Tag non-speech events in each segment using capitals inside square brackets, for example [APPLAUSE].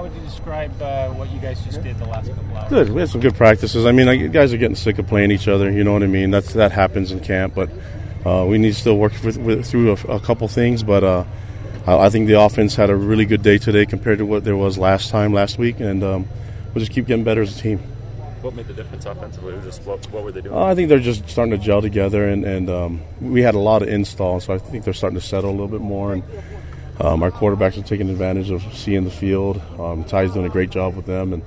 How would you describe uh, what you guys just did the last couple hours? Good. We had some good practices. I mean, like, guys are getting sick of playing each other. You know what I mean? That's that happens in camp, but uh, we need to still work with, with, through a, a, couple things. But uh, I think the offense had a really good day today compared to what there was last time last week, and um, we'll just keep getting better as a team. What made the difference offensively? Just what, what were they doing? Uh, I think they're just starting to gel together, and, and um, we had a lot of installs, so I think they're starting to settle a little bit more. And um, our quarterbacks are taking advantage of seeing the field. Um, Ty's doing a great job with them, and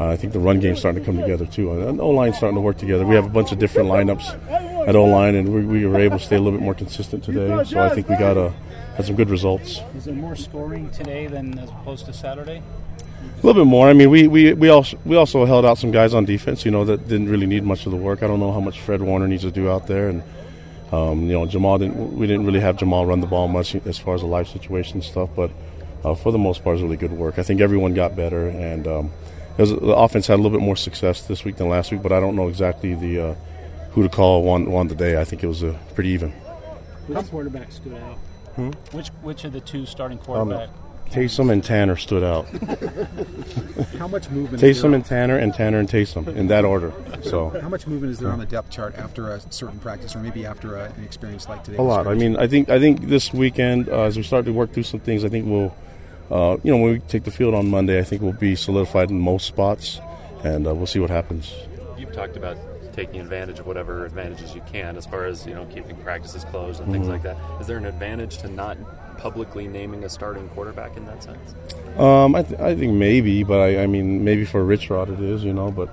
uh, I think the run game's starting to come together too. And O line's starting to work together. We have a bunch of different lineups at O line, and we, we, were able to stay a little bit more consistent today. So I think we got a, had some good results. Is there more scoring today than as opposed to Saturday? A little bit more. I mean, we, we, we also we also held out some guys on defense. You know that didn't really need much of the work. I don't know how much Fred Warner needs to do out there, and um, you know, Jamaal didn't. We didn't really have Jamaal run the ball much as far as the life situation stuff, but uh, for the most part, it was really good work. I think everyone got better, and um, was, the offense had a little bit more success this week than last week. But I don't know exactly the uh, who to call won won the day. I think it was uh, pretty even. Which quarterback stood out? Hmm? Which which of the two starting quarterbacks? Um, Taysom and Tanner stood out. [LAUGHS] How much movement? Taysom and Tanner, and Tanner and Taysom in that order. So, how much movement is there on the depth chart after a certain practice, or maybe after a, an experience like today? A lot. I mean, I think I think this weekend, uh, as we start to work through some things, I think we'll, uh, you know, when we take the field on Monday, I think we'll be solidified in most spots, and uh, we'll see what happens. You've talked about taking advantage of whatever advantages you can, as far as you know, keeping practices closed and mm-hmm. things like that. Is there an advantage to not publicly naming a starting quarterback in that sense? Um, I, th- I, think maybe, but I, I, mean, maybe for Rich Rod it is, you know, but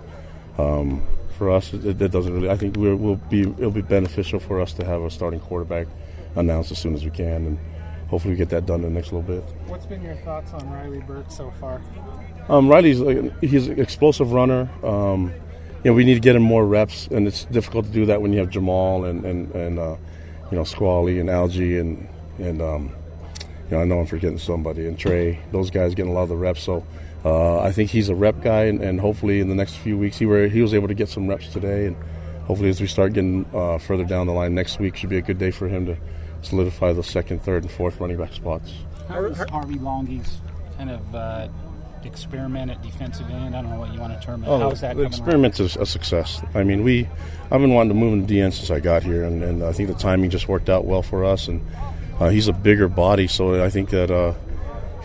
um, for us, it, it, doesn't really. I think we will be it'll be beneficial for us to have a starting quarterback announced as soon as we can, and hopefully we get that done in the next little bit. What's been your thoughts on Riley Burt so far? Um, Riley's he's an explosive runner. Um, you know, we need to get him more reps, and it's difficult to do that when you have Jamaal and and, and uh, you know Squally and Algie and and um, you know, I know I'm forgetting somebody and Trey. Those guys getting a lot of the reps. So uh, I think he's a rep guy, and, and, hopefully in the next few weeks he were he was able to get some reps today, and hopefully as we start getting uh, further down the line next week should be a good day for him to solidify the second, third, and fourth running back spots. How is Harvey Langi's kind of uh, experiment at defensive end? I don't know what you want to term it. Oh, How's that? The experiment's a, a, success. I mean, we I've been wanting to move into DN since I got here, and, and I think the timing just worked out well for us and uh, he's a bigger body, so I think that uh,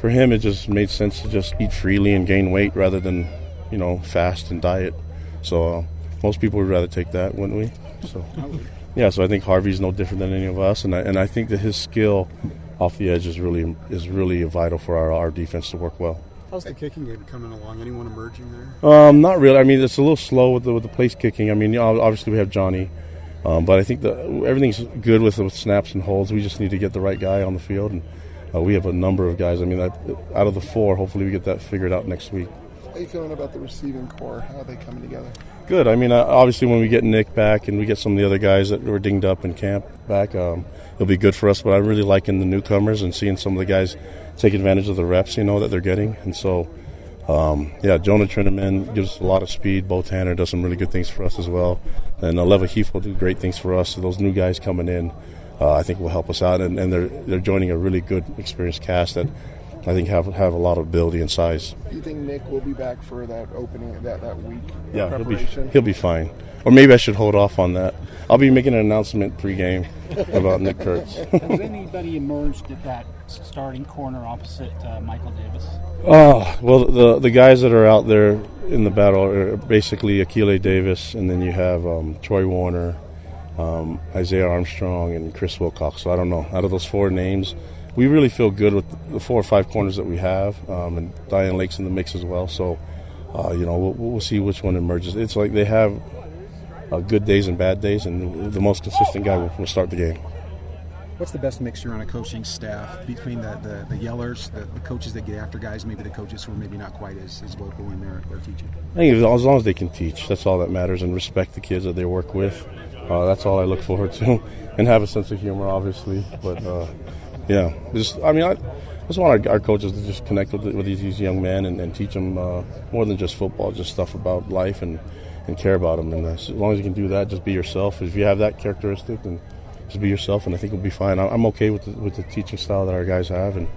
for him it just made sense to just eat freely and gain weight rather than, you know, fast and diet. So uh, most people would rather take that, wouldn't we? So yeah, so I think Harvey's no different than any of us, and I, and I think that his skill off the edge is really is really vital for our, our defense to work well. How's the kicking game coming along? Anyone emerging there? Um, not really. I mean, it's a little slow with the with the place kicking. I mean, obviously we have Johnny. Um, but I think that everything's good with, with snaps and holds. We just need to get the right guy on the field, and uh, we have a number of guys. I mean, out of the four, hopefully we get that figured out next week. How are you feeling about the receiving core? How are they coming together? Good. I mean, uh, obviously when we get Nick back and we get some of the other guys that were dinged up in camp back, um, it'll be good for us. But I'm really liking the newcomers and seeing some of the guys take advantage of the reps, you know, that they're getting, and so. Um, yeah, Jonah Trinnaman gives us a lot of speed. Beau Tanner does some really good things for us as well. And uh, Aleva Hifo will do great things for us. So those new guys coming in, uh, I think will help us out. And, and, they're, they're joining a really good, experienced cast that I think have have a lot of ability and size. Do you think Nick will be back for that opening that, that week? Yeah, he'll be, he'll be fine. Or maybe I should hold off on that. I'll be making an announcement pregame about Nick Kurtz. [LAUGHS] Has anybody emerged at that starting corner opposite uh, Michael Davis? Oh well, the the guys that are out there in the battle are basically Akile Davis, and then you have um, Troy Warner, um, Isaiah Armstrong, and Chris Wilcox. So I don't know. Out of those four names, we really feel good with the four or five corners that we have, um, and Dayan Lake's in the mix as well. So, uh, you know, we'll, we'll, see which one emerges. It's like they have uh, good days and bad days, and the most consistent guy will, will start the game. What's the best mixture on a coaching staff between the, the, the yellers, the, the, coaches that get after guys, maybe the coaches who are maybe not quite as, as vocal in their, their teaching? I think as long as they can teach, that's all that matters, and respect the kids that they work with. Uh, that's all I look forward to, [LAUGHS] and have a sense of humor, obviously. But uh, yeah, just I mean, I just want our, our coaches to just connect with, with these, these, young men and, and teach them uh, more than just football, just stuff about life and, and care about them. And as long as you can do that, just be yourself. If you have that characteristic, then just be yourself, and I think we'll be fine. I'm okay with the, with the teaching style that our guys have, and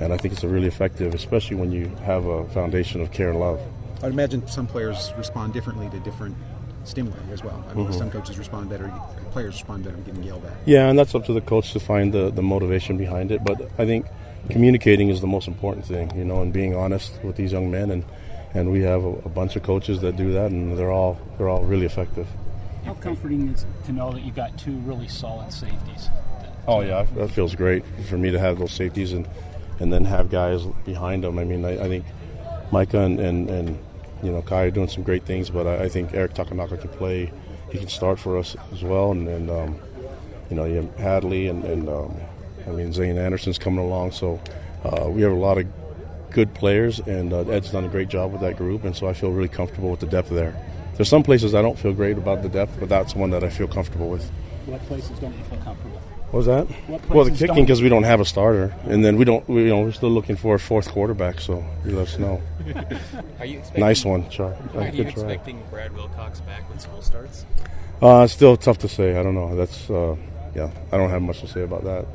and I think it's really effective, especially when you have a foundation of care and love. I'd imagine some players respond differently to different stimuli as well. I mean, mm-hmm. some coaches respond better, players respond better getting yelled at. Yeah, and that's up to the coach to find the, the motivation behind it. But I think communicating is the most important thing, you know, and being honest with these young men. And, and we have a, a bunch of coaches that do that, and they're all they're all really effective. How comforting is it to know that you've got two really solid safeties? Oh yeah, that feels great for me to have those safeties and and then have guys behind them. I mean, I, I think Micah and, and, and you know Kai are doing some great things, but I, I think Eric Takenaka can play. He can start for us as well, and, and um, you know you have Hadley and, and um, I mean Zayne Anderson's coming along, so uh, we have a lot of good players, and uh, Ed's done a great job with that group, and so I feel really comfortable with the depth there. There's some places I don't feel great about the depth, but that's one that I feel comfortable with. What places don't you feel comfortable? What was that? What well, the kicking because we don't have a starter, and then we don't. We, you know, we're still looking for a fourth quarterback. So you let us know. [LAUGHS] Are you expecting, Nice one, Char. Are you Good try. expecting Brad Wilcox back when school starts? Uh, still tough to say. I don't know. That's uh, yeah. I don't have much to say about that.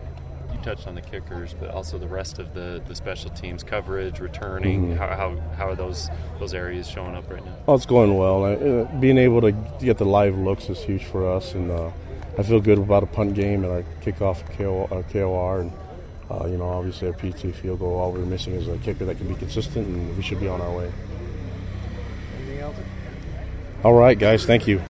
You touched on the kickers, but also the rest of the, the special teams coverage, returning. How, how, how are those those areas showing up right now? Oh, it's going well. I, uh, being able to get the live looks is huge for us, and uh, I feel good about a punt game and our kickoff KO, uh, KOR, and uh, you know, obviously our PT field goal. All we're missing is a kicker that can be consistent, and we should be on our way. Anything else? All right, guys. Thank you.